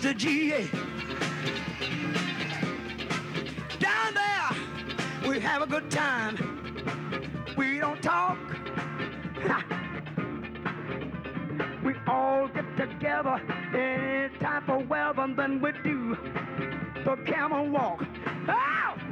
Mr. GA. Down there, we have a good time. We don't talk. We all get together any type of weather, and then we do the camel walk. Ow!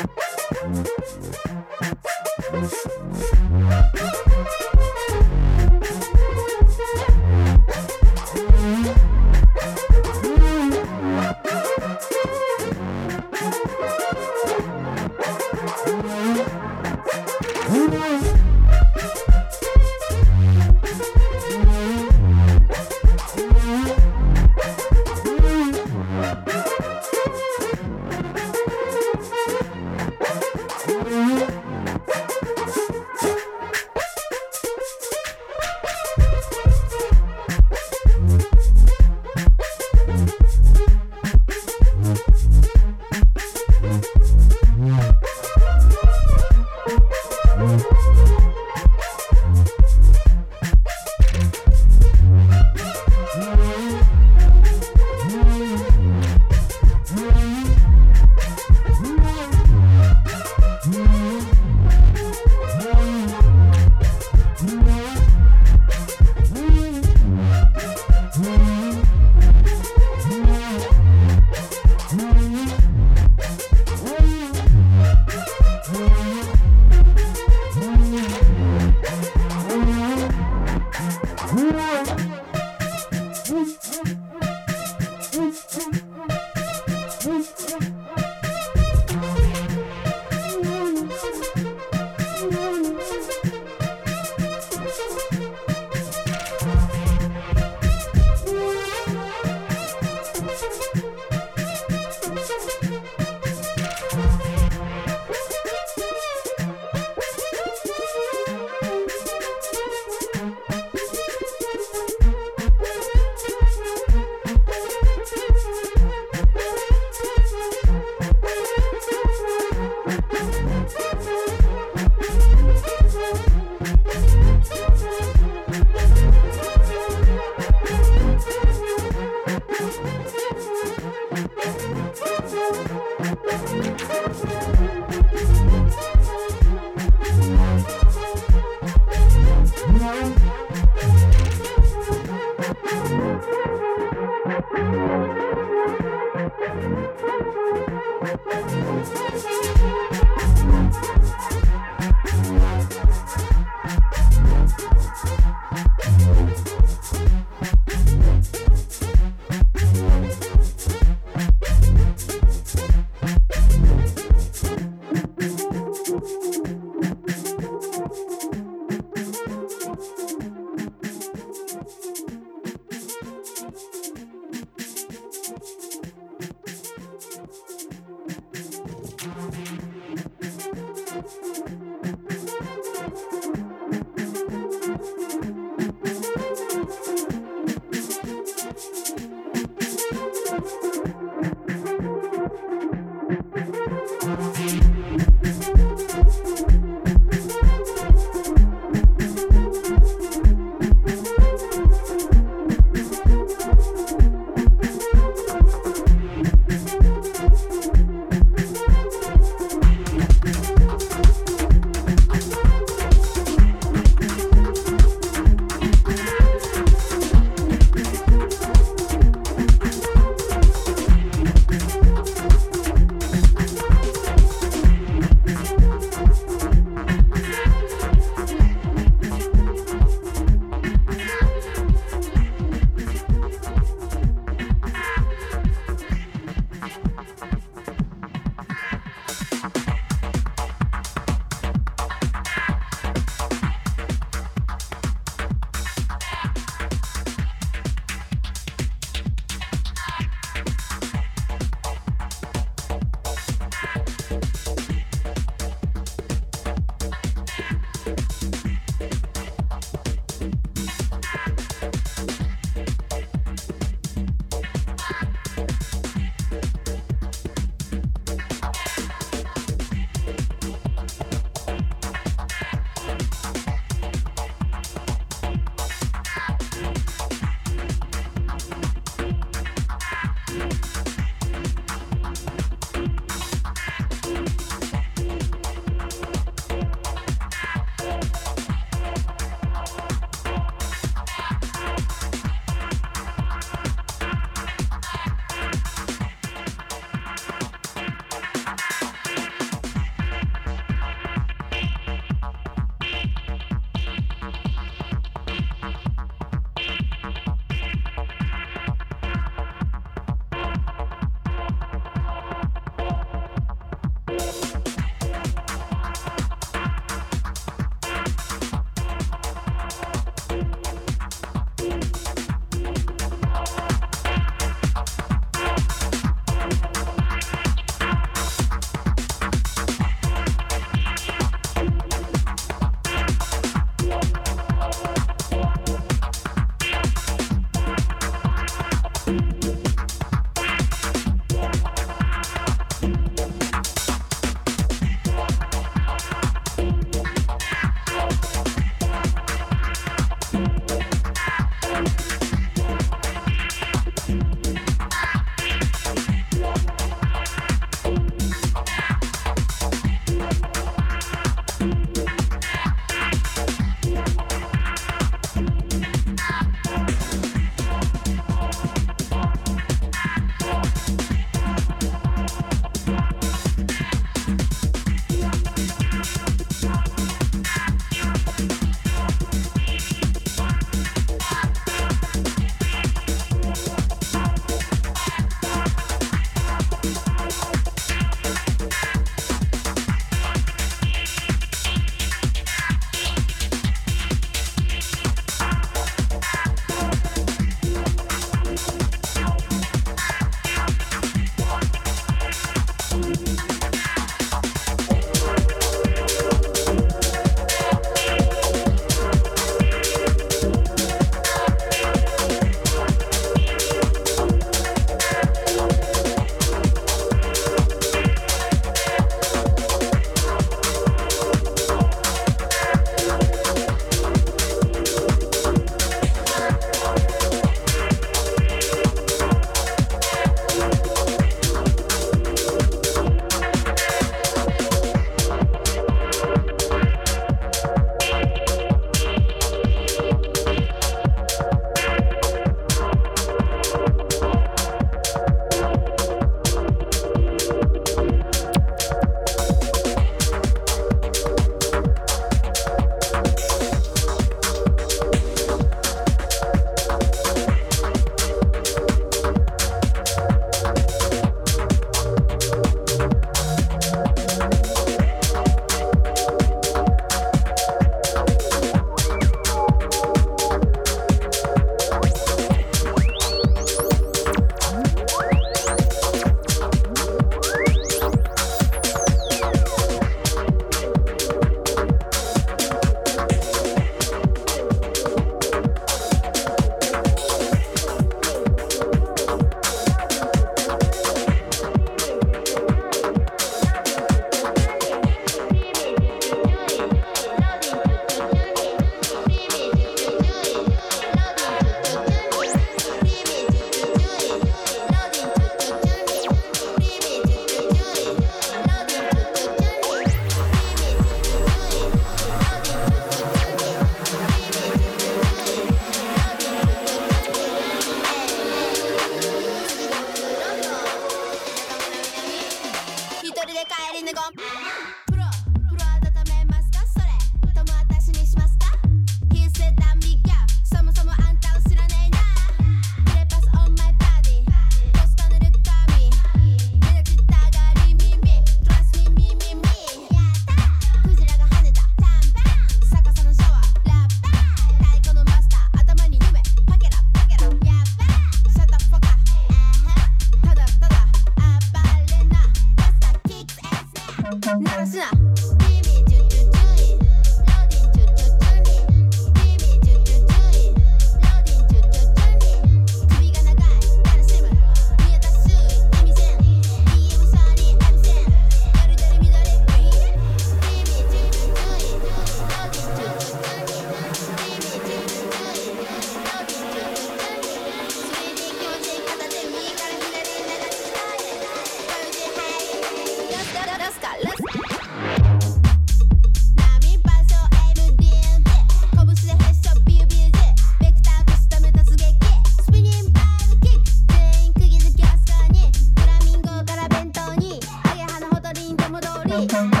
Hey.